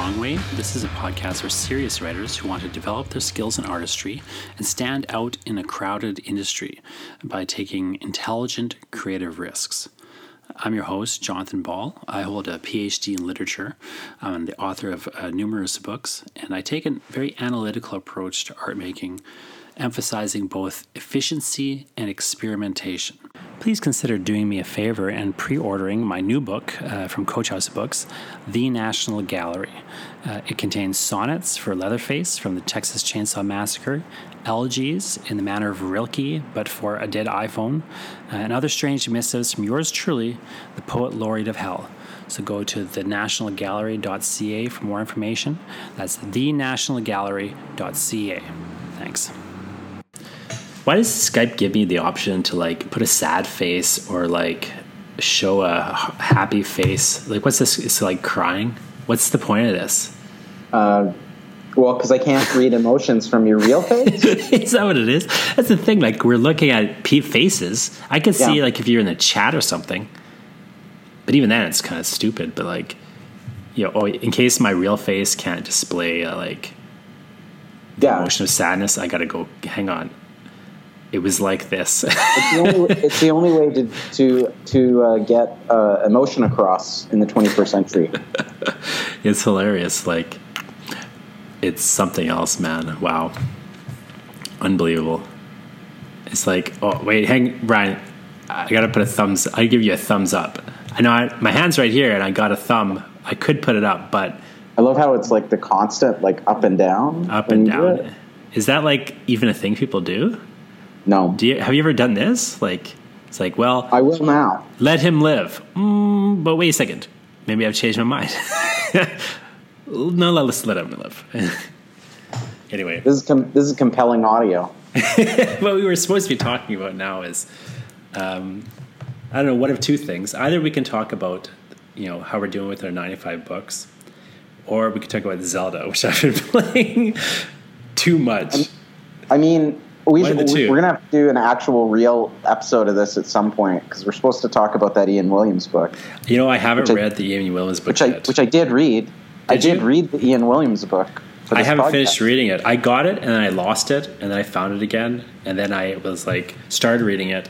Wrong Way. This is a podcast for serious writers who want to develop their skills in artistry and stand out in a crowded industry by taking intelligent, creative risks. I'm your host, Jonathan Ball. I hold a PhD in literature. I'm the author of uh, numerous books, and I take a very analytical approach to art making, emphasizing both efficiency and experimentation. Please consider doing me a favor and pre ordering my new book uh, from Coach House Books, The National Gallery. Uh, it contains sonnets for Leatherface from the Texas Chainsaw Massacre, elegies in the manner of Rilke, but for a dead iPhone, uh, and other strange missives from yours truly, the poet laureate of hell. So go to thenationalgallery.ca for more information. That's thenationalgallery.ca. Thanks. Why does Skype give me the option to like put a sad face or like show a happy face? Like, what's this? It's like crying. What's the point of this? Uh, well, because I can't read emotions from your real face. is that what it is? That's the thing. Like, we're looking at faces. I can see Yeah. like if you're in the chat or something, but even then, it's kind of stupid. But like, you know, oh, in case my real face can't display uh, like yeah, emotion of sadness, I got to go. Hang on. It was like this. it's the only, it's the only way to to to uh, get uh, emotion across in the 21st century. it's hilarious. Like, it's something else, man. Wow. Unbelievable. It's like, oh, wait, hang, Brian, I gotta put a thumbs, I give you a thumbs up. I know I, my hand's right here and I got a thumb. I could put it up, but I love how it's like the constant, like up and down, up and down. Is that like even a thing people do? No, Do you, have you ever done this? Like, it's like, well, I will now. let him live. Mm, but wait a second. Maybe I've changed my mind. no, let's let him live. anyway. This is com- this is compelling audio. what we were supposed to be talking about now is um, I don't know one of two things. Either we can talk about you know how we're doing with our 95 books, or we could talk about Zelda, which I've been playing too much. I mean, we should, we- we're gonna have to do an actual real episode of this at some point because we're supposed to talk about that Ian Williams book, You know, I haven't Which I- read the Ian Williams book which I which I did read. I Did did you? read the Ian Williams book. for I haven't podcast. finished reading it. I got it and then I lost it and then I found it again and then I was like started reading it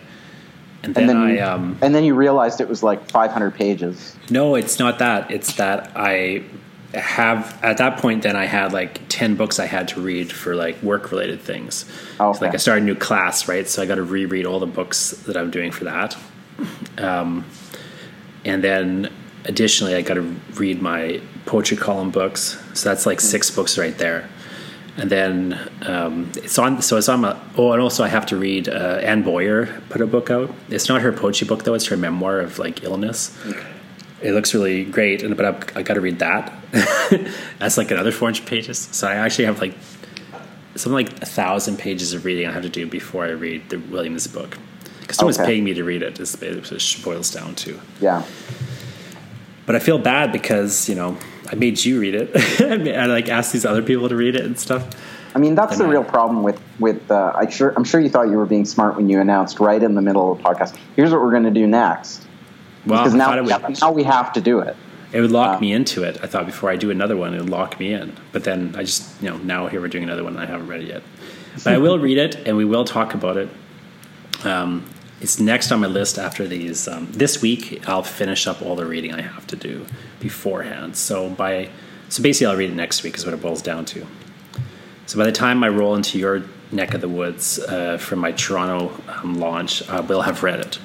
and then, And then, I um and then you realized it was like 500 pages. No, it's not that. It's that I have at that point. Then I had like ten books I had to read for like work related things. Oh, So, like. I started a new class, right? So I got to reread all the books that I'm doing for that. Um, and then additionally, I got to read my poetry column books. So that's like six books right there. And then um, it's on. So it's on my. Oh, and also I have to read. Uh, Anne Boyer put a book out. It's not her poetry book though. It's her memoir of like illness. It looks really great, and but I've, I got to read that. That's like another 400 pages. So I actually have like something like a thousand pages of reading I have to do before I read the Williams book. Because someone's Okay. paying me to read it. Is it boils down to. Yeah. But I feel bad because you know I made you read it. I like asked these other people to read it and stuff. I mean, that's the I- real problem with with. Uh, I sure I'm sure you thought you were being smart when you announced right in the middle of the podcast. Here's what we're going to do next. Well, Because now, we have, now we have to do it. it would lock uh, me into it. I thought before I do another one, it would lock me in. But then I just, you know, now here we're doing another one and I haven't read it yet. But I will read it and we will talk about it. Um, it's next on my list after these. Um, this week, I'll finish up all the reading I have to do beforehand. So by, so basically, I'll read it next week is what it boils down to. So by the time I roll into your neck of the woods uh, for my Toronto um, launch, uh, we'll have read it,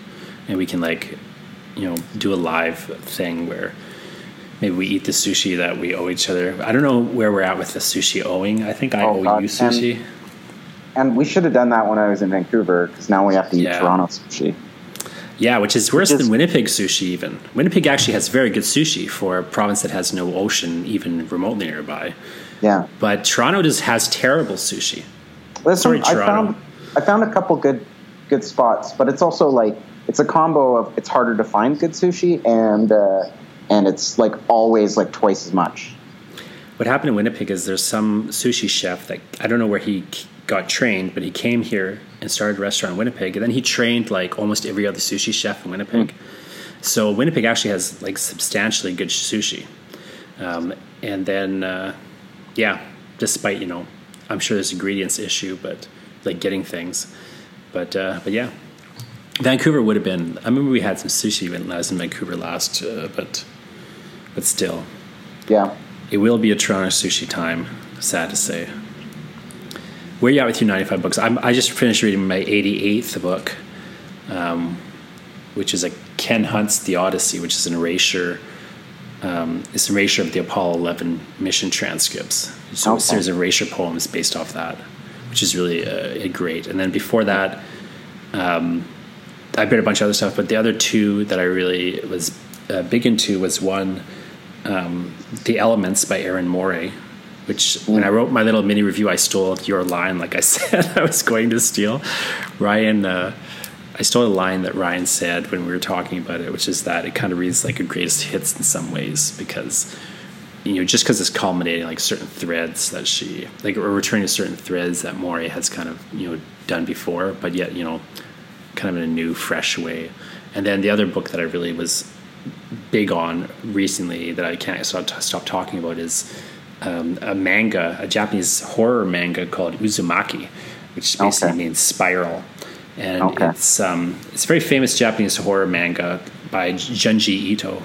and we can like, you know, do a live thing where maybe we eat the sushi that we owe each other. I don't know where we're at with the sushi owing. I think I Oh, owe God. you sushi. And we should have done that when I was in Vancouver because now we have to eat Yeah. Toronto sushi. Yeah, which is worse Which is- than Winnipeg sushi. Even Winnipeg actually has very good sushi for a province that has no ocean even remotely nearby. Yeah. But Toronto just has terrible sushi. Listen, Sorry, I Toronto. found I found a couple good good spots, but it's also like it's a combo of it's harder to find good sushi and uh, and it's like always like twice as much. What happened in Winnipeg is there's some sushi chef that I don't know where he got trained, but he came here and started a restaurant in Winnipeg, and then he trained like almost every other sushi chef in Winnipeg. So Winnipeg actually has like substantially good sushi. Um, and then, uh, yeah, despite you know, I'm sure there's ingredients issue, but like getting things, but uh, but yeah, Vancouver would have been. I remember we had some sushi when I was in Vancouver last, uh, but but still, Yeah. it will be a Toronto sushi time. Sad to say. Where are you at with your 95 books? I'm, I just finished reading my 88th book, um, which is a Ken Hunt's The Odyssey, which is an erasure. Um, it's an erasure of the Apollo 11 mission transcripts. So Okay. a series of erasure poems based off that, which is really uh, great. And then before that, um, I read a bunch of other stuff, but the other two that I really was uh, big into was one, um, The Elements by Erín Moure, which when I wrote my little mini review, I stole your line, like I said I was going to steal. Ryan, uh, I stole a line that Ryan said when we were talking about it, which is that it kind of reads like a greatest hits in some ways because you know just because it's culminating like certain threads that she like or returning to certain threads that Morey has kind of you know done before, but yet you know kind of in a new, fresh way. And then the other book that I really was big on recently that I can't stop, stop talking about is um, a manga, a Japanese horror manga called Uzumaki, which basically Okay. means spiral. And Okay. it's um, it's a very famous Japanese horror manga by Junji Ito,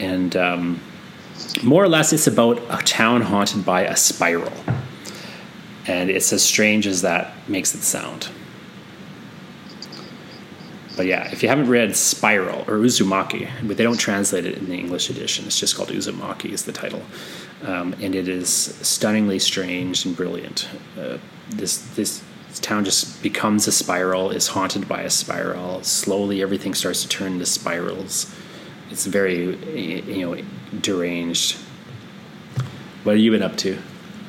and um, more or less it's about a town haunted by a spiral, and it's as strange as that makes it sound. But yeah, if you haven't read Spiral or Uzumaki, but they don't translate it in the English edition, it's just called Uzumaki is the title, um, and it is stunningly strange and brilliant. Uh, this this town just becomes a spiral, is haunted by a spiral. Slowly, everything starts to turn into spirals. It's very you know deranged. What have you been up to?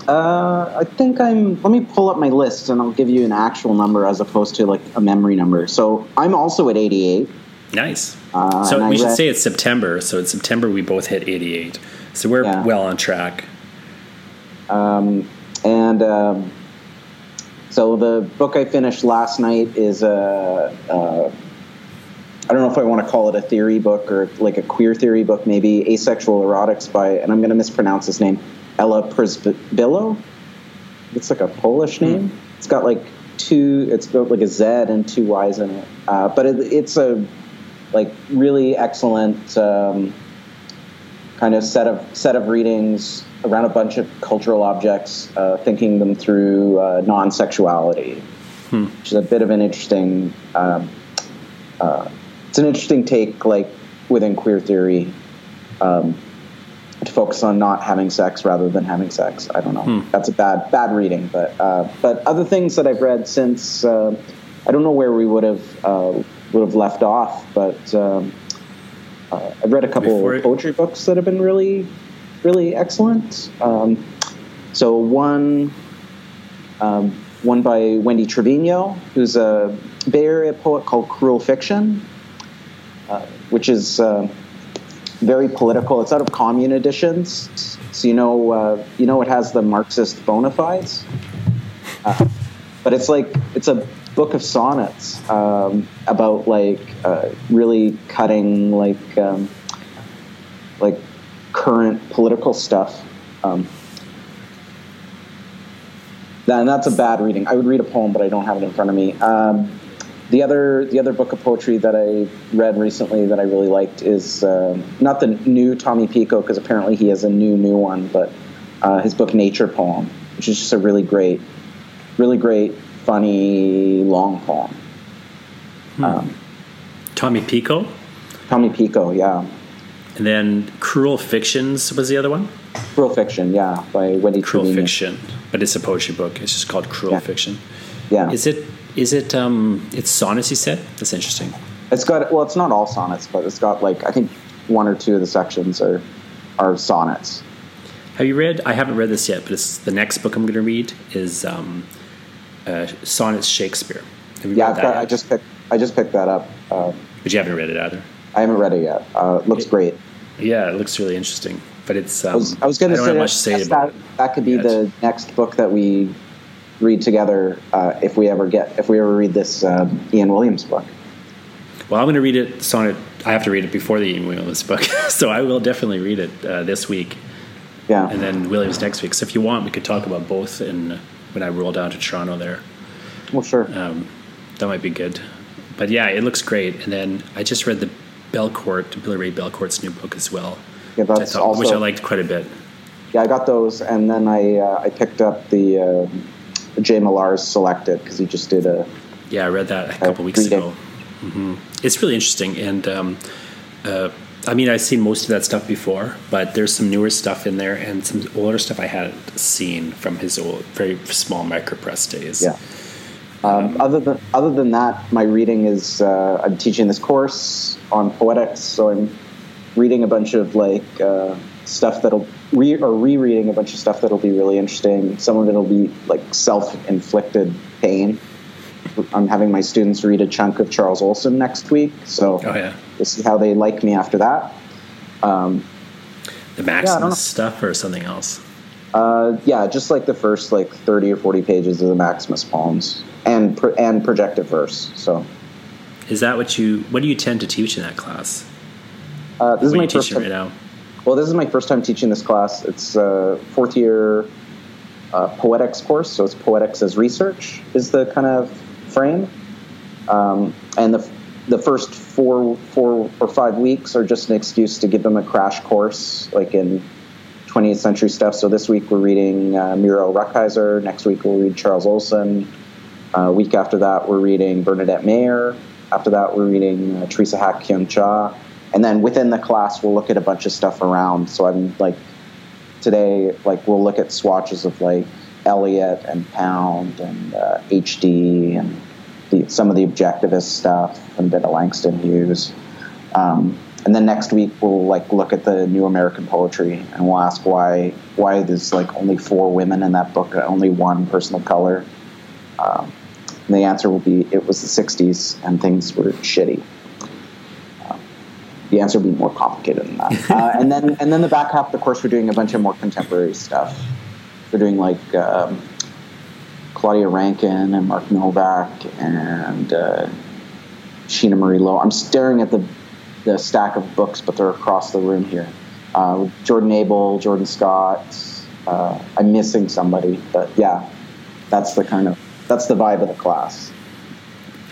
Uh, I think I'm. Let me pull up my list, and I'll give you an actual number as opposed to like a memory number. So I'm also at 88. Nice. Uh, so and I we should read- say it's September. So in September we both hit 88. So we're Yeah. well on track. Um, and um, so the book I finished last night is a. Uh, I don't know if I want to call it a theory book or like a queer theory book, maybe Asexual Erotics by, and I'm going to mispronounce his name, Ela Przybylo. It's like a Polish name. It's got like two, it's got like a Z and two Y's in it. Uh, but it, it's a like really excellent um, kind of set of set of readings around a bunch of cultural objects, uh, thinking them through uh, non-sexuality, which is a bit of an interesting. Um, uh, it's an interesting take, like within queer theory, um, focus on not having sex rather than having sex. I don't know. That's a bad bad reading, but uh, but other things that I've read since uh, I don't know where we would have uh, would have left off, but um, uh, I've read a couple Before- poetry books that have been really really excellent. Um, so one um, one by Wendy Trevino, who's a Bay Area poet called Cruel Fiction, uh, which is uh, very political. It's out of Commune editions, so you know uh, you know it has the Marxist bona fides, uh, but it's like it's a book of sonnets um, about like uh, really cutting like um, like current political stuff. Um, and that's a bad reading. I would read a poem, but I don't have it in front of me. Um, the other the other book of poetry that I read recently that I really liked is uh, not the new Tommy Pico because apparently he has a new new one, but uh, his book Nature Poem, which is just a really great, really great, funny long poem. Um, Tommy Pico, Tommy Pico, yeah, and then Cruel Fictions was the other one. Cruel Fiction, yeah, by Wendy Cruel Trevino. Fiction, but it's a poetry book. It's just called Cruel Yeah. Fiction. Yeah, Is it? Is it? Um, it's sonnets. You said that's interesting. It's got well, it's not all sonnets, but it's got like I think one or two of the sections are are sonnets. Have you read? I haven't read this yet, but it's the next book I'm going to read is um, uh, Sonnets Shakespeare. Have you Yeah, read I've that got, I just picked I just picked that up. Uh, but you haven't read it either. I haven't read it yet. Uh, it looks great. Yeah, it looks really interesting, but it's. Um, I was, was going to say, much to say about that, that could be Yes. the next book that we read together uh, if we ever get if we ever read this um, Ian Williams book. Well, I'm going to read it. Sonnet. I have to read it before the Ian Williams book, so I will definitely read it uh, this week. Yeah. And then Williams next week. So if you want, we could talk about both. And when I roll down to Toronto, there. Well, sure. Um, that might be good. But yeah, it looks great. And then I just read the Belcourt, Billy Ray Belcourt's new book as well. Yeah, that's thought, also, which I liked quite a bit. Yeah, I got those, and then I uh, I picked up the uh, Jay Millar's Selected because he just did a. Yeah, I read that a couple weeks reading. ago. hmm It's really interesting, and um, uh, I mean, I've seen most of that stuff before, but there's some newer stuff in there and some older stuff I hadn't seen from his old, very small micropress days. Yeah. Um, other than other than that, my reading is uh, I'm teaching this course on poetics, so I'm reading a bunch of like uh, stuff that'll re or rereading a bunch of stuff that'll be really interesting. Some of it'll be like self-inflicted pain. I'm having my students read a chunk of Charles Olson next week, so Oh yeah, we'll see how they like me after that. Um, the. Maximus stuff or something else. uh, yeah, just like the first like 30 or 40 pages of the Maximus poems and pro- and projective verse. So Is that what you? What do you tend to teach in that class? uh, this is my first teaching time. right now? Well, this is my first time teaching this class. It's a fourth year uh, poetics course, so it's poetics as research is the kind of frame. Um, and the the first four four or five weeks are just an excuse to give them a crash course, like in 20th century stuff. So this week we're reading uh, Muriel Rukeyser. Next week we'll read Charles Olson. Uh, week after that we're reading Bernadette Mayer. After that we're reading uh, Theresa Hak Kyung Cha. And then within the class we'll look at a bunch of stuff around. So I'm like today, like we'll look at swatches of like Eliot and Pound and uh, HD and the, some of the objectivist stuff and a bit of Langston Hughes. Um, and then next week we'll like look at the new American poetry and we'll ask why why there's like only four women in that book, and only one person of color. Um, and the answer will be it was the '60s and things were shitty. The answer would be more complicated than that. uh, and then and then the back half of the course we're doing a bunch of more contemporary stuff. We're doing like um, Claudia Rankine and Mark Nowak and uh, Sheena Marie Lowe. I'm staring at the the stack of books, but they're across the room here. Uh, Jordan Abel, Jordan Scott. Uh, I'm missing somebody, but yeah, that's the kind of that's the vibe of the class.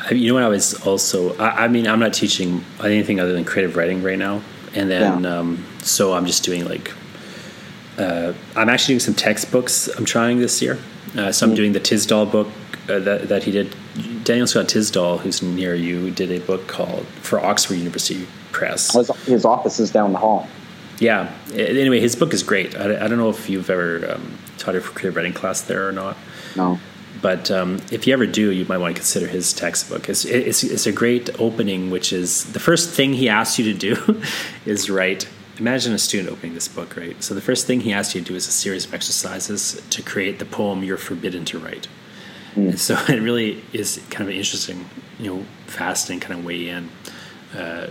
I- You know what I was also. I, I mean, I'm not teaching anything other than creative writing right now, and then Yeah. um, so I'm just doing like. Uh, I'm actually doing some textbooks. I'm trying this year, uh, so I'm Mm. doing the Tysdal book uh, that that he did. Daniel Scott Tysdal, who's near you, did a book called for Oxford University Press. His, his office is down the hall. Yeah. Anyway, his book is great. I, I don't know if you've ever um, taught a creative writing class there or not. No, But um, if you ever do, you might want to consider his textbook. It's, it's, it's a great opening, which is the first thing he asks you to do is write. Imagine a student opening this book, right? So the first thing he asks you to do is a series of exercises to create the poem you're forbidden to write. And so it really is kind of an interesting, you know, fascinating kind of way in. Uh,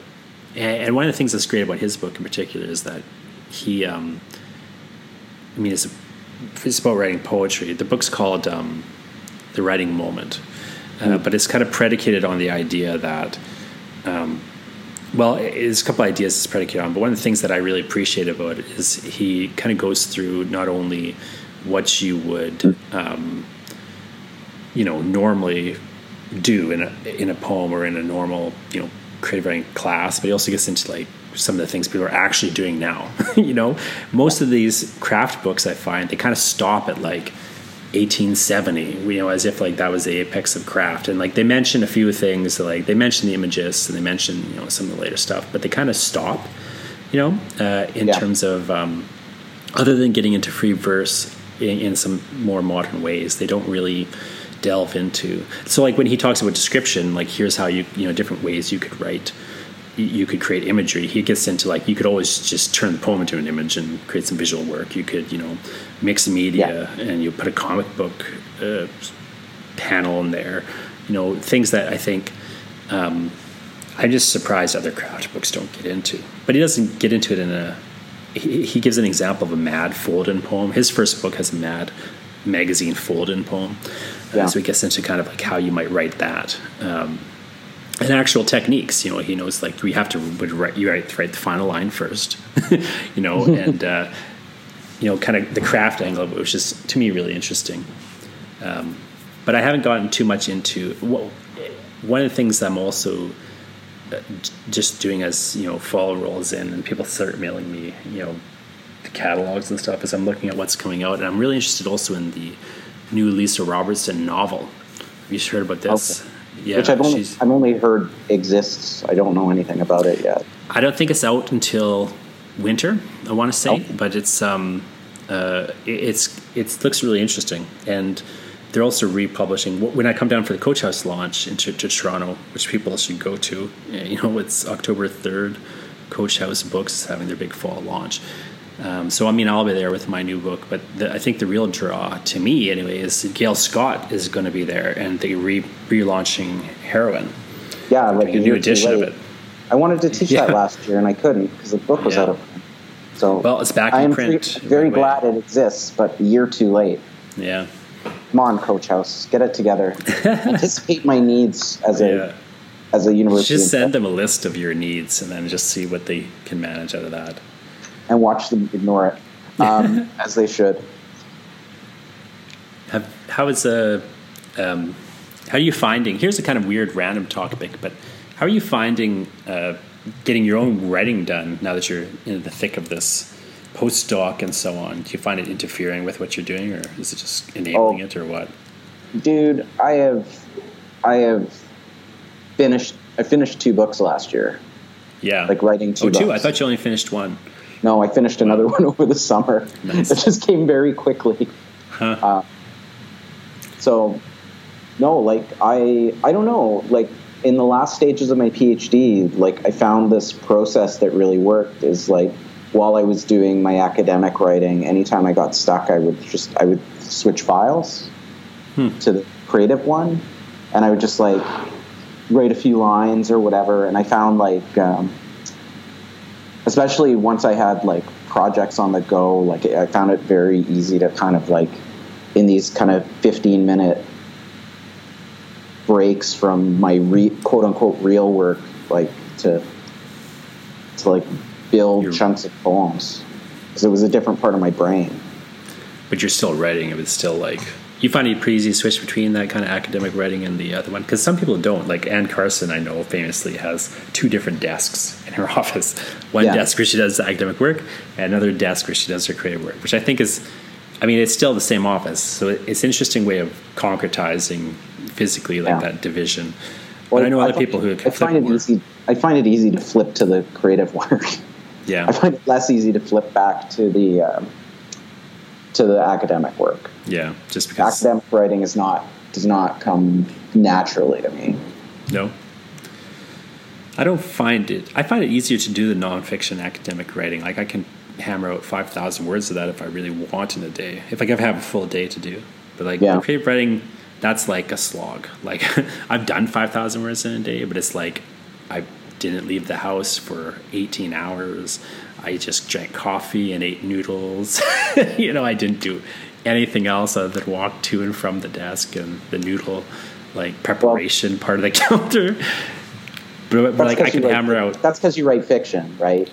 and, and one of the things that's great about his book in particular is that he, um, I mean, it's, it's about writing poetry. The book's called um, The Writing Moment, uh, but it's kind of predicated on the idea that, um, well, there's a couple ideas it's predicated on, but one of the things that I really appreciate about it is he kind of goes through not only what you would, um, you know, normally do in a in a poem or in a normal, you know, creative writing class, but he also gets into like some of the things people are actually doing now. you know, most of these craft books I find they kind of stop at like 1870, you know, as if like that was the apex of craft. And like they mention a few things, like they mention the imagists and they mention you know some of the later stuff, but they kind of stop, you know, uh, in Yeah. terms of um, other than getting into free verse in, in some more modern ways, they don't really delve into. So like when he talks about description, like here's how you you know different ways you could write. You- could create imagery. He gets into like you could always just turn the poem into an image and create some visual work. You could you know mix media and you put a comic book uh, panel in there. You know things that I think um, I'm just surprised other craft books don't get into. But he doesn't get into it in a. He, he gives an example of a mad fold-in poem. His first book has a mad magazine fold-in poem, Uh, so he gets into kind of like how you might write that. Um, and actual techniques. You know, he knows like we have to write you write, write the final line first. you know, and uh, you know, kind of the craft angle of it, which is to me really interesting. Um, but I haven't gotten too much into. Well, one of the things I'm also uh, just doing as you know fall rolls in and people start mailing me you know the catalogs and stuff as I'm looking at what's coming out and I'm really interested also in the new Lisa Robertson novel. Have you heard about this? Okay. Yeah, which I've only I've only heard exists. I don't know anything about it yet. I don't think it's out until winter. I want to say, oh. but it's um, uh, it's it looks really interesting and they're also republishing. When I come down for the Coach House launch into to Toronto, which people should go to, you know, it's October third. Coach House Books is having their big fall launch. Um, so I mean, I'll be there with my new book. But the, I think the real draw to me, anyway, is Gail Scott is going to be there, and they re relaunching Heroine. Yeah, like a new edition of it. I wanted to teach yeah. that last year, and I couldn't because the book was yeah. out of print. So well, it's back in I am print. very glad it exists, but a year too late. Yeah. Come on, Coach House, get it together. Anticipate my needs as a yeah. as a university. Just send them a list of your needs, and then just see what they can manage out of that. And watch them ignore it, um, as they should. Have, how is a uh, um, how are you finding? Here's a kind of weird random topic, but how are you finding uh, getting your own writing done now that you're in the thick of this? postdoc and so on, do you find it interfering with what you're doing, or is it just enabling oh, it, or what? Dude, I have, I have finished. I finished two books last year. Yeah, like writing two. Oh, two. I thought you only finished one. No, I finished another one over the summer. Nice. It just came very quickly. Huh. Uh, so, no, like I, I don't know, like in the last stages of my PhD, like I found this process that really worked. Is like while I was doing my academic writing, anytime I got stuck, I would just I would switch files hmm. to the creative one, and I would just like write a few lines or whatever. And I found like, um, especially once I had like projects on the go, like I found it very easy to kind of like in these kind of 15 minute breaks from my re- quote unquote real work, like to to like build you're, chunks of poems because it was a different part of my brain. But you're still writing. It was still like you find it pretty easy to switch between that kind of academic writing and the other one because some people don't. Like Anne Carson, I know famously has two different desks in her office. One yeah. desk where she does academic work, and another desk where she does her creative work, which I think is. I mean, it's still the same office, so it's an interesting way of concretizing physically like yeah. that division. Well, but I know other I people who I find it easy. I find it easy to flip to the creative work. Yeah, I find it less easy to flip back to the um, to the academic work. Yeah, just because academic writing is not does not come naturally to me. No, I don't find it. I find it easier to do the nonfiction academic writing. Like I can hammer out five thousand words of that if I really want in a day. If I can have a full day to do. But like yeah. creative writing, that's like a slog. Like I've done five thousand words in a day, but it's like I didn't leave the house for 18 hours. I just drank coffee and ate noodles. you know, I didn't do anything else other than walk to and from the desk and the noodle like preparation well, part of the counter. But, but like I can hammer write, out. That's because you write fiction, right?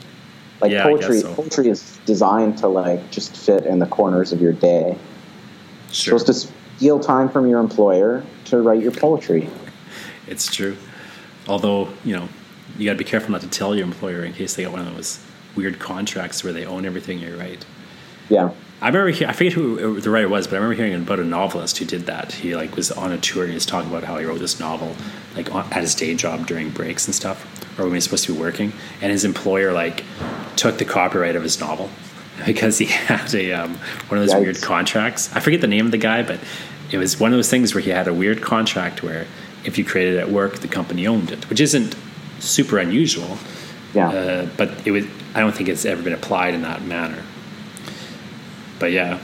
Like yeah, poetry, so. poetry is designed to like just fit in the corners of your day. Sure. supposed to steal time from your employer to write your poetry. It's true. Although you know, you got to be careful not to tell your employer in case they got one of those weird contracts where they own everything you write. Yeah. I remember, I forget who the writer was, but I remember hearing about a novelist who did that. He like was on a tour and he was talking about how he wrote this novel, like at his day job during breaks and stuff, or when he was supposed to be working. And his employer like took the copyright of his novel because he had a um, one of those Yikes. weird contracts. I forget the name of the guy, but it was one of those things where he had a weird contract where if you created it at work, the company owned it, which isn't super unusual. Yeah. Uh, but it would. I don't think it's ever been applied in that manner. But yeah.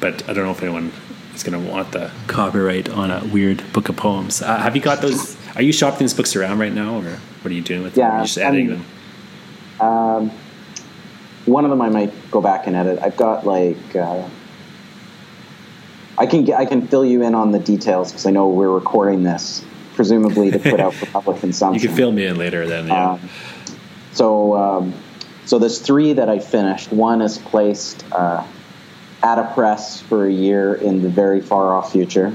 But I don't know if anyone is going to want the copyright on a weird book of poems. Uh, have you got those? Are you shopping these books around right now, or what are you doing with yeah, them? Are you just editing them? Um, one of them I might go back and edit. I've got like. Uh, I can get, I can fill you in on the details because I know we're recording this presumably to put out for public consumption. You can fill me in later then. Yeah. Um, so, um, so there's three that I finished. One is placed uh, at a press for a year in the very far off future.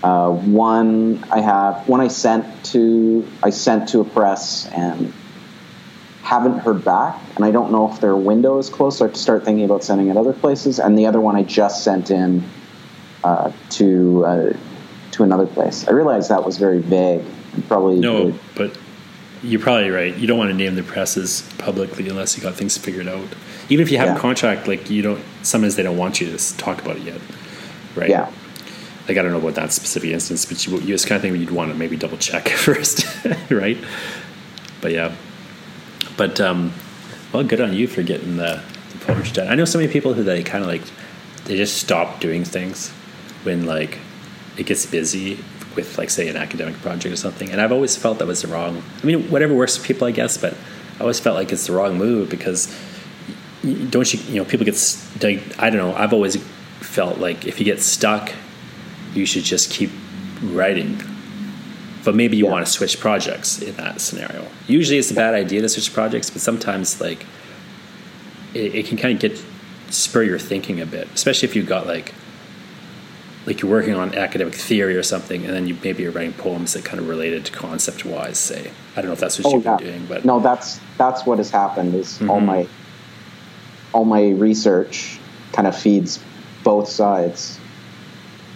Uh, one I have one I sent to I sent to a press and haven't heard back, and I don't know if their window is closed. So I have to start thinking about sending it other places. And the other one I just sent in uh, to uh, to another place. I realized that was very vague and probably no, would, but you're probably right. You don't want to name the presses publicly unless you got things figured out. Even if you have yeah. a contract, like you don't. Sometimes they don't want you to talk about it yet, right? Yeah. Like I don't know about that specific instance, but you, you it's kind of thing you'd want to maybe double check first, right? But yeah, but um, well, good on you for getting the, the done. I know so many people who they kind of like they just stop doing things when like it gets busy with like say an academic project or something. And I've always felt that was the wrong. I mean, whatever works for people, I guess, but I always felt like it's the wrong move because don't you you know people get like I don't know. I've always felt like if you get stuck, you should just keep writing. But maybe you yeah. want to switch projects in that scenario. Usually, it's a bad idea to switch projects, but sometimes like it, it can kind of get spur your thinking a bit, especially if you've got like like you're working on academic theory or something, and then you maybe you're writing poems that kind of related to concept wise. Say, I don't know if that's what oh, you've yeah. been doing, but no, that's that's what has happened. Is mm-hmm. all my all my research kind of feeds both sides.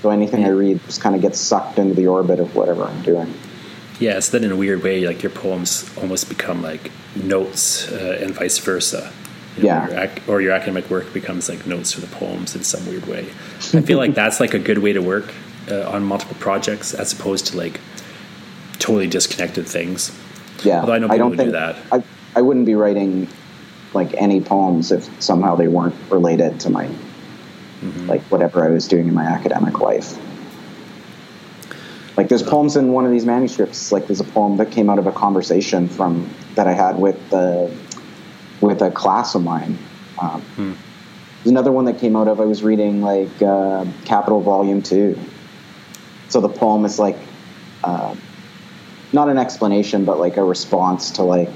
So anything yeah. I read just kind of gets sucked into the orbit of whatever I'm doing. Yeah, so then in a weird way, like your poems almost become like notes, uh, and vice versa. You know, yeah. Your ac- or your academic work becomes like notes for the poems in some weird way. I feel like that's like a good way to work uh, on multiple projects as opposed to like totally disconnected things. Yeah. Although I know people I don't think, do that. I, I wouldn't be writing like any poems if somehow they weren't related to my mm-hmm. like whatever I was doing in my academic life. Like there's poems in one of these manuscripts. Like there's a poem that came out of a conversation from that I had with the with a class of mine. Um, hmm. There's another one that came out of I was reading like uh, Capital Volume Two. So the poem is like uh, not an explanation, but like a response to like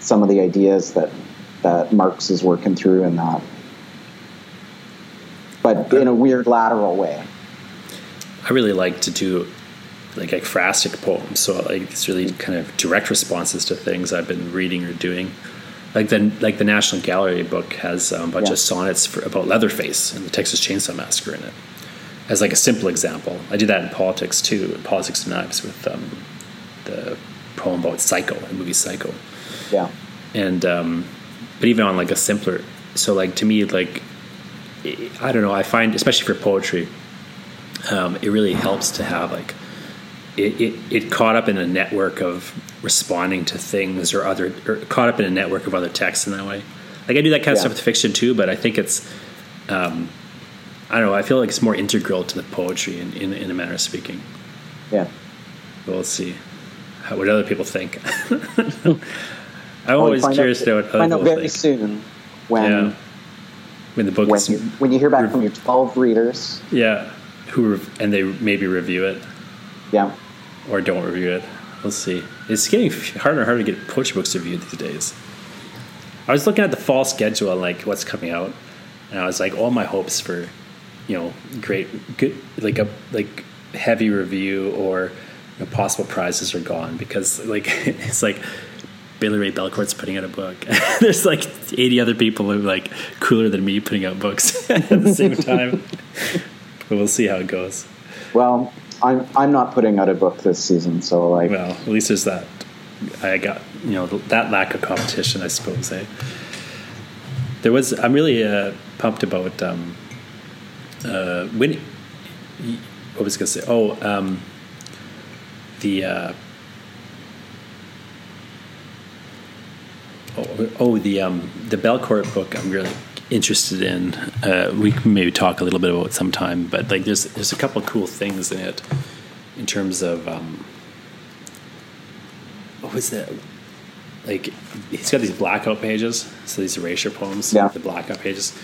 some of the ideas that that Marx is working through in that, but in a weird lateral way. I really like to do like ekphrastic poems, so like it's really kind of direct responses to things I've been reading or doing like the like the National Gallery book has um, a bunch yeah. of sonnets for, about Leatherface and the Texas Chainsaw Massacre in it. As like a simple example, I do that in politics too, in Politics of Knives with um, the poem about Psycho, the movie Psycho. Yeah. And um, but even on like a simpler, so like to me like I don't know, I find especially for poetry, um, it really helps to have like it, it, it caught up in a network of responding to things or other or caught up in a network of other texts in that way. Like I do that kind of stuff with fiction too, but I think it's um, I don't know. I feel like it's more integral to the poetry in, in, in a manner of speaking. Yeah. Well, see How, what other people think. I'm always curious out, to know what other find out very think. soon when yeah. when the book when, you, when you hear back from your 12 readers. Yeah, who and they maybe review it. Yeah or don't review it. Let's see. It's getting harder and harder to get poetry books reviewed these days. I was looking at the fall schedule and like what's coming out, and I was like, all my hopes for, you know, great, good, like a like heavy review or you know, possible prizes are gone because like it's like Billy Ray Belcourt's putting out a book. There's like 80 other people who are like cooler than me putting out books at the same time. but we'll see how it goes. Well, I'm I'm not putting out a book this season, so like. Well, at least there's that. I got you know that lack of competition, I suppose. Eh? There was. I'm really uh, pumped about um, uh, when. What was I to say? Oh, um, the. Uh, oh, oh, the um, the Belcourt book. I'm really interested in. Uh, we can maybe talk a little bit about it sometime, but like there's there's a couple of cool things in it in terms of um, what was that? Like he's got these blackout pages, so these erasure poems, yeah. the blackout pages.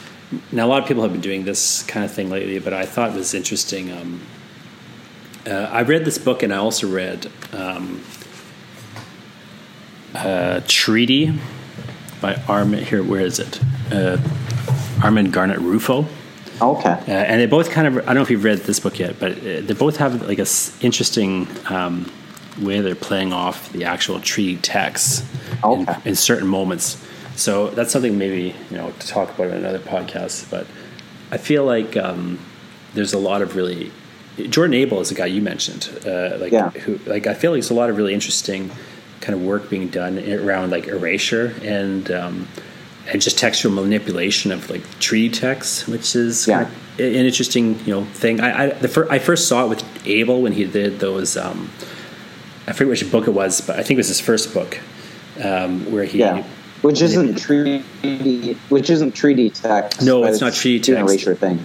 Now a lot of people have been doing this kind of thing lately, but I thought it was interesting. Um, uh, I read this book, and I also read um, uh, Treaty by Armand. Here, where is it? Uh, Armand Garnet Ruffo. Okay. Uh, and they both kind of, I don't know if you've read this book yet, but uh, they both have like a s- interesting um, way they're playing off the actual treaty text Okay. in, in certain moments. So that's something maybe, you know, to talk about in another podcast. But I feel like um, there's a lot of really, Jordan Abel is the guy you mentioned. Uh, like, Yeah. who, like, I feel like there's a lot of really interesting kind of work being done around like erasure and, um, and just textual manipulation of like treaty text, which is Yeah. kind of an interesting you know thing. I I, the fir- I first saw it with Abel when he did those. Um, I forget which book it was, but I think it was his first book um, where he. Yeah. Which isn't treaty, which isn't treaty text. No, but it's not treaty text. erasure thing.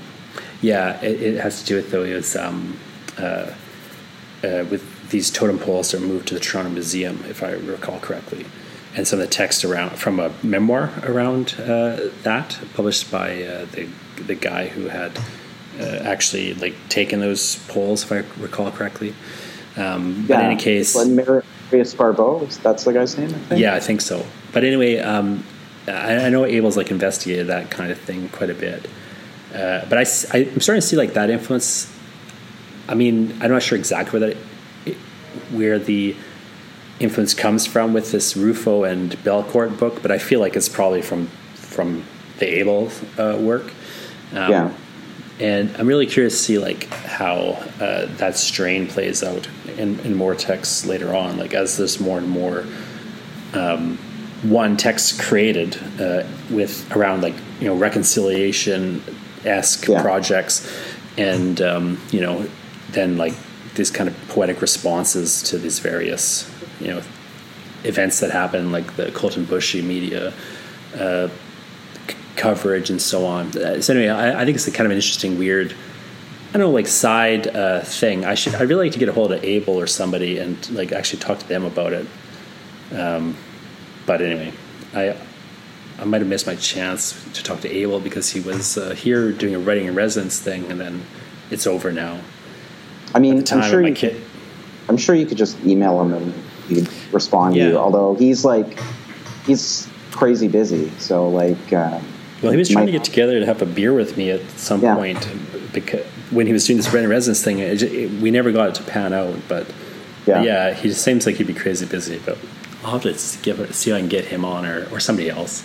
Yeah, it, it has to do with though. It was um, uh, uh, with these totem poles that were moved to the Toronto Museum, if I recall correctly, and some of the text around from a memoir around uh, that, published by uh, the the guy who had uh, actually like taken those poles, if I recall correctly. Um, But in any case, Marius Barbeau, that's the guy's name. I think? yeah, I think so. But anyway, um, I, I know Abel's like investigated that kind of thing quite a bit. Uh, but I, am starting to see like that influence. I mean, I'm not sure exactly where that where the influence comes from with this Ruffo and Belcourt book, but I feel like it's probably from from the Abel uh, work. Um, Yeah. And I'm really curious to see like how uh, that strain plays out in, in more texts later on, like as there's more and more um, one text created uh, with around like you know reconciliation esque Yeah. projects, and um, you know then like these kind of poetic responses to these various you know events that happen, like the Colten Boushie media uh, c- coverage and so on. Uh, So anyway, I, I think it's a kind of an interesting, weird. I don't know, like side uh, thing. I should. I really like to get a hold of Abel or somebody and like actually talk to them about it. Um, but anyway, I I might have missed my chance to talk to Abel because he was uh, here doing a writing in residence thing, and then it's over now. I mean, I'm sure you kid. could, I'm sure you could just email him and he'd respond to you. Although he's like, he's crazy busy. So like, uh, Well, he was trying might- to get together to have a beer with me at some Yeah. point because when he was doing this in residence thing, it, it, we never got it to pan out. But Yeah. yeah, he just seems like he'd be crazy busy. But I'll have to give it, see if I can get him on or, or somebody else.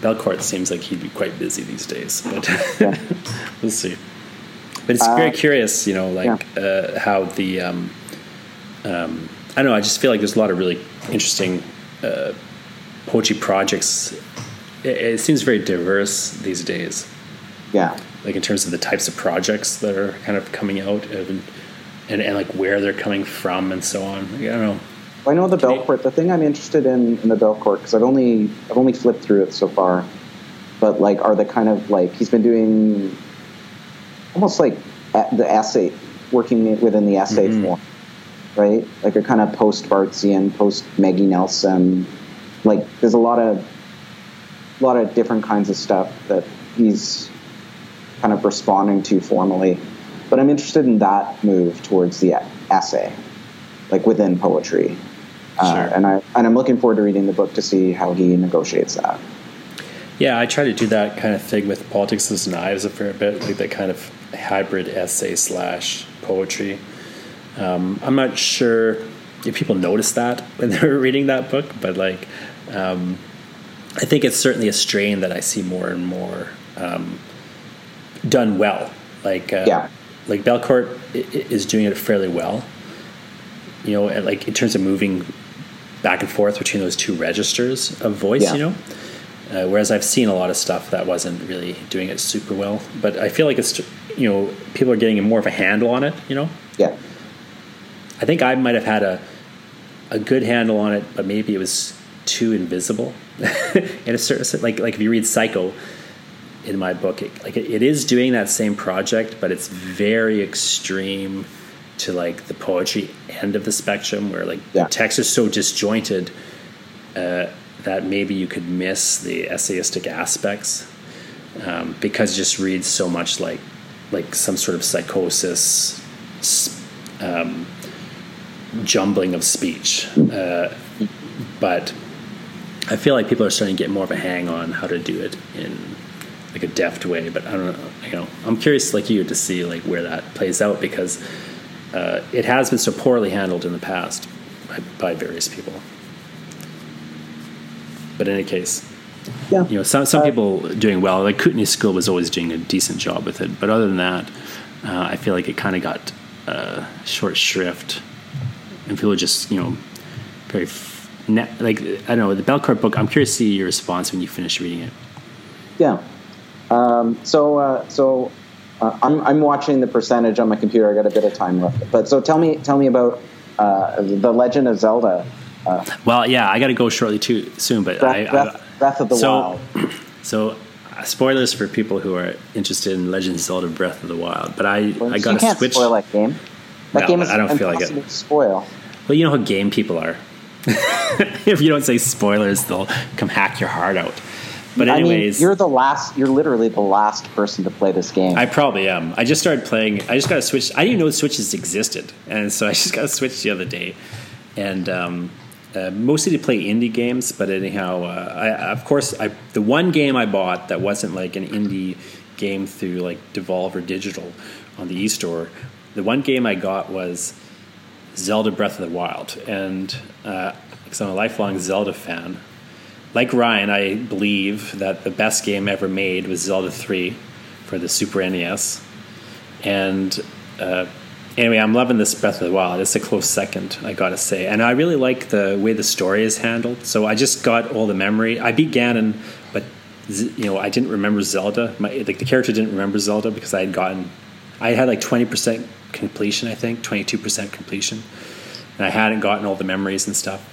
Belcourt seems like he'd be quite busy these days, but Yeah. we'll see. But it's Uh, very curious, you know, like uh, how the um, um, I don't know. I just feel like there's a lot of really interesting uh, poetry projects. It, it seems very diverse these days, yeah, like in terms of the types of projects that are kind of coming out and and, and like where they're coming from and so on. I don't know. Well, I know the Can you- Belcourt. The thing I'm interested in in the Belcourt because I've only I've only flipped through it so far, but like are the kind of like he's been doing almost like the essay working within the essay Mhm. form, right? Like a kind of post Bartzian, post Maggie Nelson. Like there's a lot of a lot of different kinds of stuff that he's kind of responding to formally. But I'm interested in that move towards the essay, like within poetry. Uh, and I and I'm looking forward to reading the book to see how he negotiates that. Yeah, I try to do that kind of thing with politics as knives a fair bit, like that kind of hybrid essay slash poetry. Um, I'm not sure if people notice that when they're reading that book, but like, um, I think it's certainly a strain that I see more and more um, done well. Like, uh, Yeah. like Belcourt is doing it fairly well. You know, and like in terms of moving back and forth between those two registers of voice. Yeah. You know, uh, whereas I've seen a lot of stuff that wasn't really doing it super well. But I feel like it's you know people are getting more of a handle on it. You know, Yeah, I think I might have had a a good handle on it, but maybe it was too invisible. in a certain like like if you read Psycho in my book, it, like it, it is doing that same project, but it's very extreme to like the poetry end of the spectrum, where like Yeah. the text is so disjointed uh, that maybe you could miss the essayistic aspects um, because it just reads so much like like some sort of psychosis um, jumbling of speech. Uh, but I feel like people are starting to get more of a hang on how to do it in like a deft way. But I don't know. You know, I'm curious, like you, to see like where that plays out because uh, it has been so poorly handled in the past by, by various people. But in any case, Yeah. you know, some some Uh, people doing well. Like Kootenay School was always doing a decent job with it, but other than that, uh, I feel like it kind of got uh, short shrift, and people are just you know very f- ne- like I don't know the Belcourt book. I'm curious to see your response when you finish reading it. Yeah. Um, so uh, so uh, I'm I'm watching the percentage on my computer. I got a bit of time left, but so tell me tell me about uh, the Legend of Zelda. Uh, Well, yeah, I got to go shortly too soon, but Breath, I, I Breath, Breath of the so- Wild. so. uh, Spoilers for people who are interested in Legend of Zelda: Breath of the Wild, but I I you got to can't switch. spoil that game. That No, game is I don't feel like it. to spoil. Well, you know how game people are. if you don't say spoilers, they'll come hack your heart out. But I mean, anyways, you're the last. You're literally the last person to play this game. I probably am. I just started playing. I just got a Switch. I didn't know Switches existed, and so I just got a Switch the other day, and um, uh, mostly to play indie games. But anyhow, uh, I, of course, I, the one game I bought that wasn't like an indie game through like Devolver Digital on the eStore. The one game I got was Zelda Breath of the Wild, and uh, because I'm a lifelong Zelda fan, like Ryan, I believe that the best game ever made was Zelda 3 for the Super NES. And uh, anyway, I'm loving this Breath of the Wild. It's a close second, I gotta say. And I really like the way the story is handled. So I just got all the memory. I beat Ganon, but you know I didn't remember Zelda. My like the character didn't remember Zelda because I had gotten, I had like 20% completion, I think, 22% completion, and I hadn't gotten all the memories and stuff.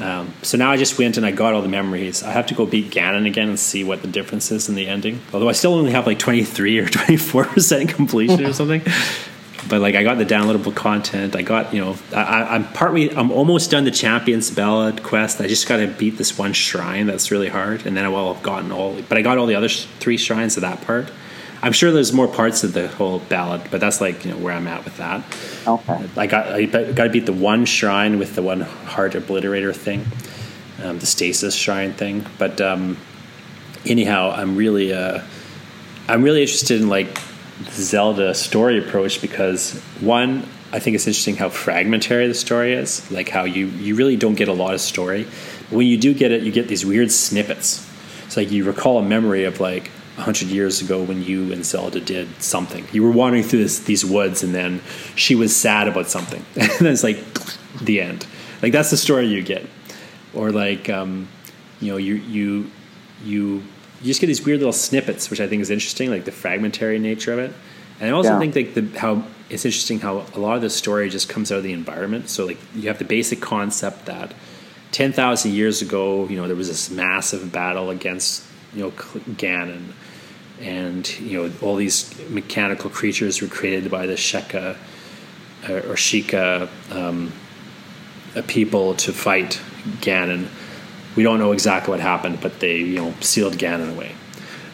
Um, so now I just went and I got all the memories. I have to go beat Ganon again and see what the difference is in the ending. Although I still only have like 23 or 24 percent completion or something. But like I got the downloadable content. I got you know I, I'm partly I'm almost done the Champions Ballad quest. I just got to beat this one shrine that's really hard, and then I will have gotten all. But I got all the other sh- three shrines of that part. I'm sure there's more parts of the whole ballad, but that's like you know where I'm at with that. okay. I got I got to beat the one shrine with the one heart obliterator thing, um, the stasis shrine thing. But um, anyhow, I'm really uh, I'm really interested in like the Zelda story approach because one, I think it's interesting how fragmentary the story is, like how you you really don't get a lot of story. But when you do get it, you get these weird snippets. It's like you recall a memory of like hundred years ago when you and Zelda did something. You were wandering through this, these woods, and then she was sad about something, and then it's like the end. Like that's the story you get, or like um, you know you you you you just get these weird little snippets, which I think is interesting, like the fragmentary nature of it. And I also Yeah. think like the how it's interesting how a lot of the story just comes out of the environment. So like you have the basic concept that ten thousand years ago, you know, there was this massive battle against you know Ganon, and you know all these mechanical creatures were created by the Sheka uh, or Sheikah um, uh, people to fight Ganon. We don't know exactly what happened, but they you know sealed Ganon away.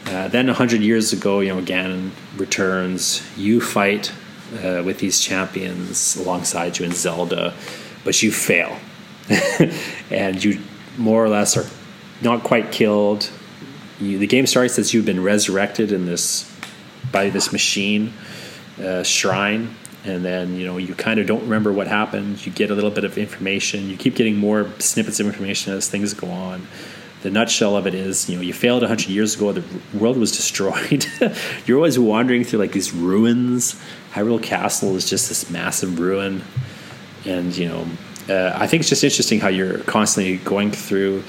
Uh, then hundred years ago, you know Ganon returns. You fight uh, with these champions alongside you in Zelda, but you fail, and you more or less are not quite killed. You, the game starts as you've been resurrected in this by this machine uh, shrine, and then you know you kind of don't remember what happened. You get a little bit of information. You keep getting more snippets of information as things go on. The nutshell of it is, you know, you failed hundred years ago. The world was destroyed. You're always wandering through like these ruins. Hyrule Castle is just this massive ruin, and you know, uh, I think it's just interesting how you're constantly going through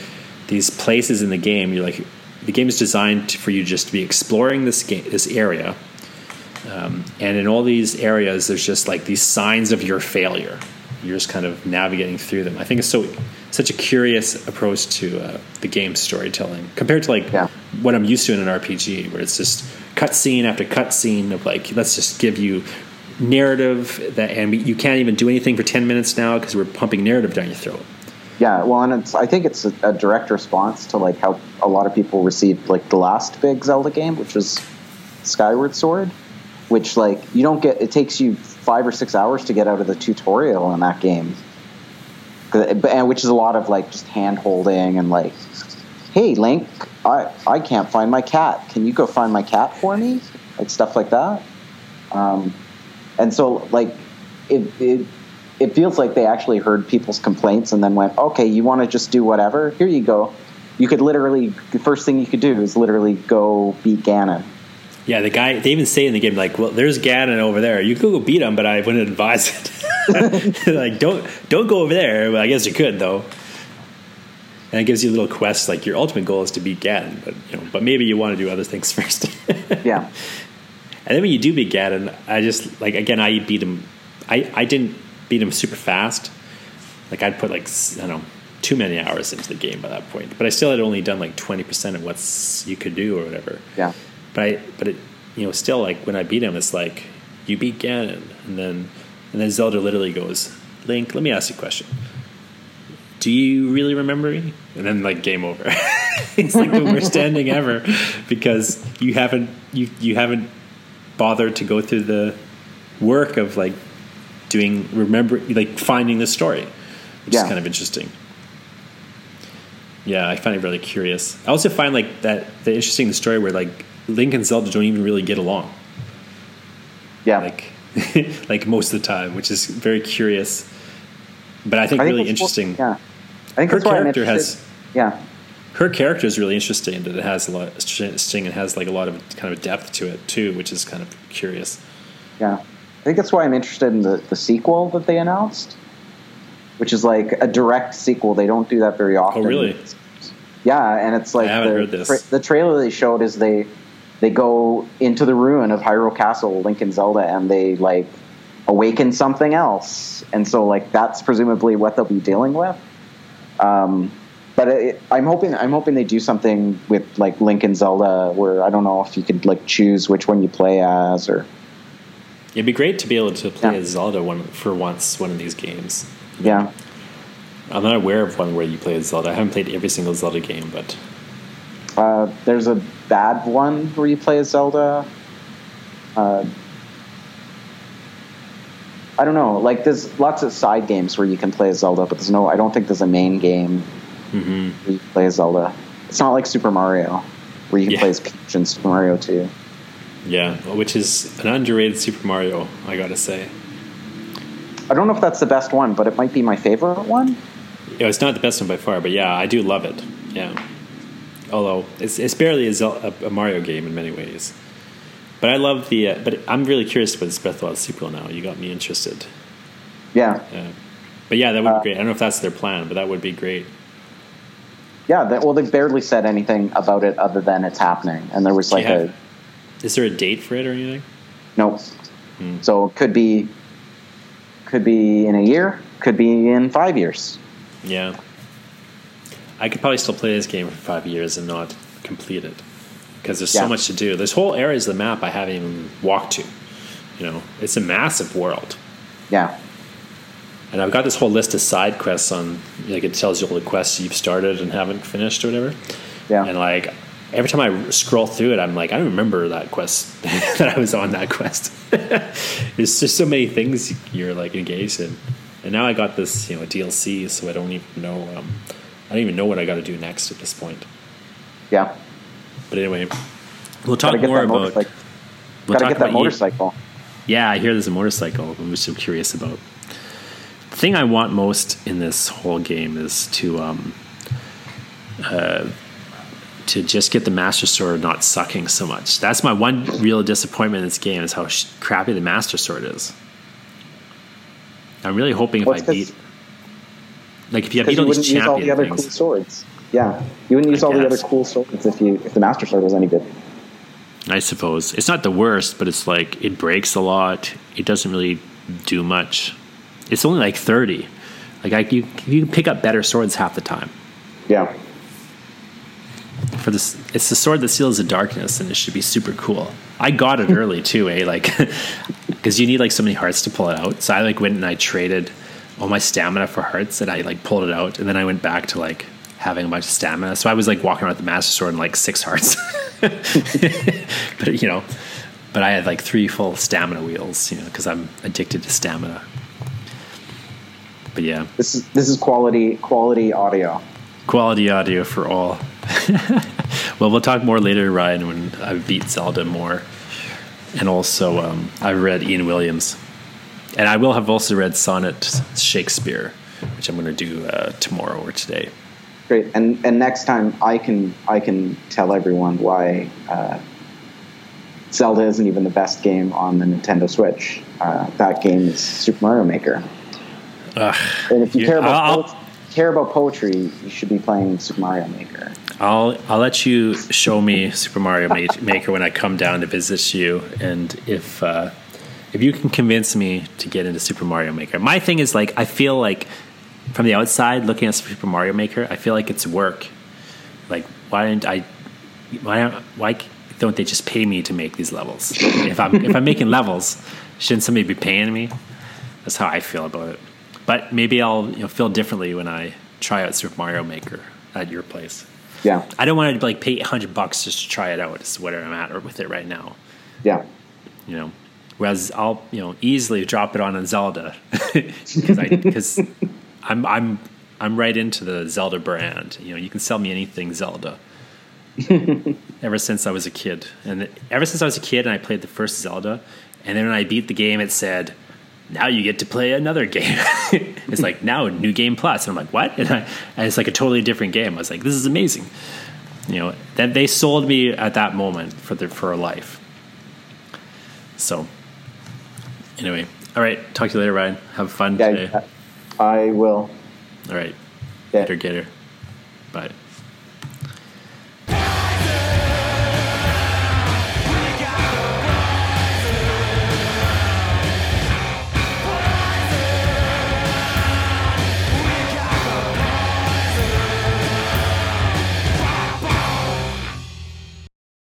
these places in the game. You're like, the game is designed for you just to be exploring this game, this area, um, and in all these areas, there's just like these signs of your failure. You're just kind of navigating through them. I think it's so such a curious approach to uh, the game storytelling compared to like Yeah. what I'm used to in an RPG, where it's just cutscene after cutscene of like let's just give you narrative that, and you can't even do anything for ten minutes now because we're pumping narrative down your throat. Yeah, well, and it's I think it's a, a direct response to like how a lot of people received like the last big Zelda game, which was Skyward Sword. which like you don't get. It takes you five or six hours to get out of the tutorial in that game, and which is a lot of like just hand holding and like, hey Link, I I can't find my cat. Can you go find my cat for me? Like stuff like that. Um, and so like it, it it feels like they actually heard people's complaints and then went, okay, you want to just do whatever? Here you go. You could literally the first thing you could do is literally go beat Ganon. Yeah, the guy they even say in the game like, "Well, there's Ganon over there. You could go beat him, but I wouldn't advise it. like, don't don't go over there. Well, I guess you could though." And it gives you a little quest like your ultimate goal is to beat Ganon, but you know, but maybe you want to do other things first. Yeah. And then when you do beat Ganon, I just like again I beat him. I I didn't beat him super fast. Like I'd put like I don't know too many hours into the game by that point, but I still had only done like twenty percent of what you could do or whatever. Yeah. But I but it you know still like when I beat him, it's like you beat Ganon, and then and then Zelda literally goes, Link, let me ask you a question. Do you really remember me? And then like game over. it's like the worst ending ever because you haven't you you haven't bothered to go through the work of like doing remember like finding the story, which Yeah. is kind of interesting. Yeah, I find it really curious. I also find like that the interesting the story where like Link and Zelda don't even really get along, Yeah. like like most of the time, which is very curious. But I think, I think really interesting. yeah. I think Her that's why I'm character has Yeah. her character is really interesting. That it has a lot interesting and has like a lot of kind of depth to it too, which is kind of curious. Yeah. I think that's why I'm interested in the, the sequel that they announced, which is like a direct sequel. They don't do that very often. Oh, really? Yeah, and it's like the, tra- the trailer they showed is they they go into the ruin of Hyrule Castle, Link and Zelda, and they like awaken something else, and so like that's presumably what they'll be dealing with. Um, but it, I'm hoping I'm hoping they do something with like Link and Zelda, where I don't know if you could like choose which one you play as, or It'd be great to be able to play Yeah. as Zelda one for once one of these games. yeah, I'm not aware of one where you play as Zelda. I haven't played every single Zelda game, but Uh, there's a bad one where you play as Zelda. Uh, I don't know. Like there's lots of side games where you can play as Zelda, but there's no. I don't think there's a main game Mhm. where you play as Zelda. It's not like Super Mario, where you can Yeah. play as Peach in Super Mario 2. Yeah, which is an underrated Super Mario, I gotta say. I don't know if that's the best one, but it might be my favorite one. Yeah, it's not the best one by far, but yeah, I do love it. Yeah, although it's it's barely a, Zel- a, Mario game in many ways. But I love the. Uh, but I'm really curious about this Breath of the Wild sequel now. You got me interested. Yeah, Uh, but yeah, that would be great. I don't know if that's their plan, but that would be great. yeah. That, well, they barely said anything about it other than it's happening, and there was like Yeah. a Is there a date for it or anything? Nope. Hmm. So it could be could be in a year, could be in five years. Yeah. I could probably still play this game for five years and not complete it because there's Yeah. so much to do. There's whole areas of the map I haven't even walked to. You know, it's a massive world. Yeah. And I've got this whole list of side quests on, like, it tells you all the quests you've started and haven't finished or whatever. Yeah. And, like, every time I scroll through it, I'm like, I don't remember that quest, that I was on that quest. There's just so many things you're, like, engaged in. And now I got this, you know, DLC, so I don't even know, um, I don't even know what I got to do next at this point. Yeah. But anyway, we'll talk Gotta get more about. We'll Gotta talk get that motorcycle. yeah, I hear there's a motorcycle, which I'm curious about. The thing I want most in this whole game is to um, uh, to just get the Master Sword not sucking so much. That's my one real disappointment in this game is how sh- crappy the Master Sword is. I'm really hoping if I beat, like if you beat you all these wouldn't use all the other things, cool swords. Yeah. You wouldn't use I all the other cool swords if you if the Master Sword was any good. I suppose it's not the worst, but it's like it breaks a lot. It doesn't really do much. It's only like thirty. Like I, you, you can pick up better swords half the time. Yeah. For this, it's the sword that seals the darkness, and it should be super cool. I got it early too, eh? Like, because you need like so many hearts to pull it out. So I like went and I traded all my stamina for hearts, and I like pulled it out, and then I went back to like having a bunch of stamina. So I was like walking around the master sword and like six hearts. but you know, but I had like three full stamina wheels, you know, because I'm addicted to stamina. But yeah, This is this is quality quality audio. Quality audio for all. well, we'll talk more later, Ryan, when I've beat Zelda more, and also um, I've read Ian Williams, and I will have also read Sonnet Shakespeare, which I'm going to do uh, tomorrow or today. Great. And and next time I can I can tell everyone why uh, Zelda isn't even the best game on the Nintendo Switch. Uh, that game is Super Mario Maker. Ugh. And if you You- care about I'll- care about poetry, you should be playing Super Mario Maker. I'll I'll let you show me Super Mario Maker when I come down to visit you, and if uh, if you can convince me to get into Super Mario Maker. My thing is like I feel like from the outside looking at Super Mario Maker, I feel like it's work. Like why didn't I? Why don't- why don't they just pay me to make these levels? If I'm if I'm making levels, shouldn't somebody be paying me? That's how I feel about it. But maybe I'll you know feel differently when I try out Super Mario Maker at your place. Yeah. I don't want to like pay hundred bucks just to try it out. It's where I'm at with it right now. Yeah. You know, whereas I'll you know easily drop it on a Zelda because I because I'm I'm I'm right into the Zelda brand. You know, you can sell me anything Zelda. ever since I was a kid, and ever since I was a kid, and I played the first Zelda, and then when I beat the game, it said. Now you get to play another game. it's like now a new game plus, and I'm like, what? And, I, and it's like a totally different game. I was like, this is amazing you know that they sold me at that moment for the for a life so anyway all right talk to you later ryan have fun today I will. all right Yeah. get her get her bye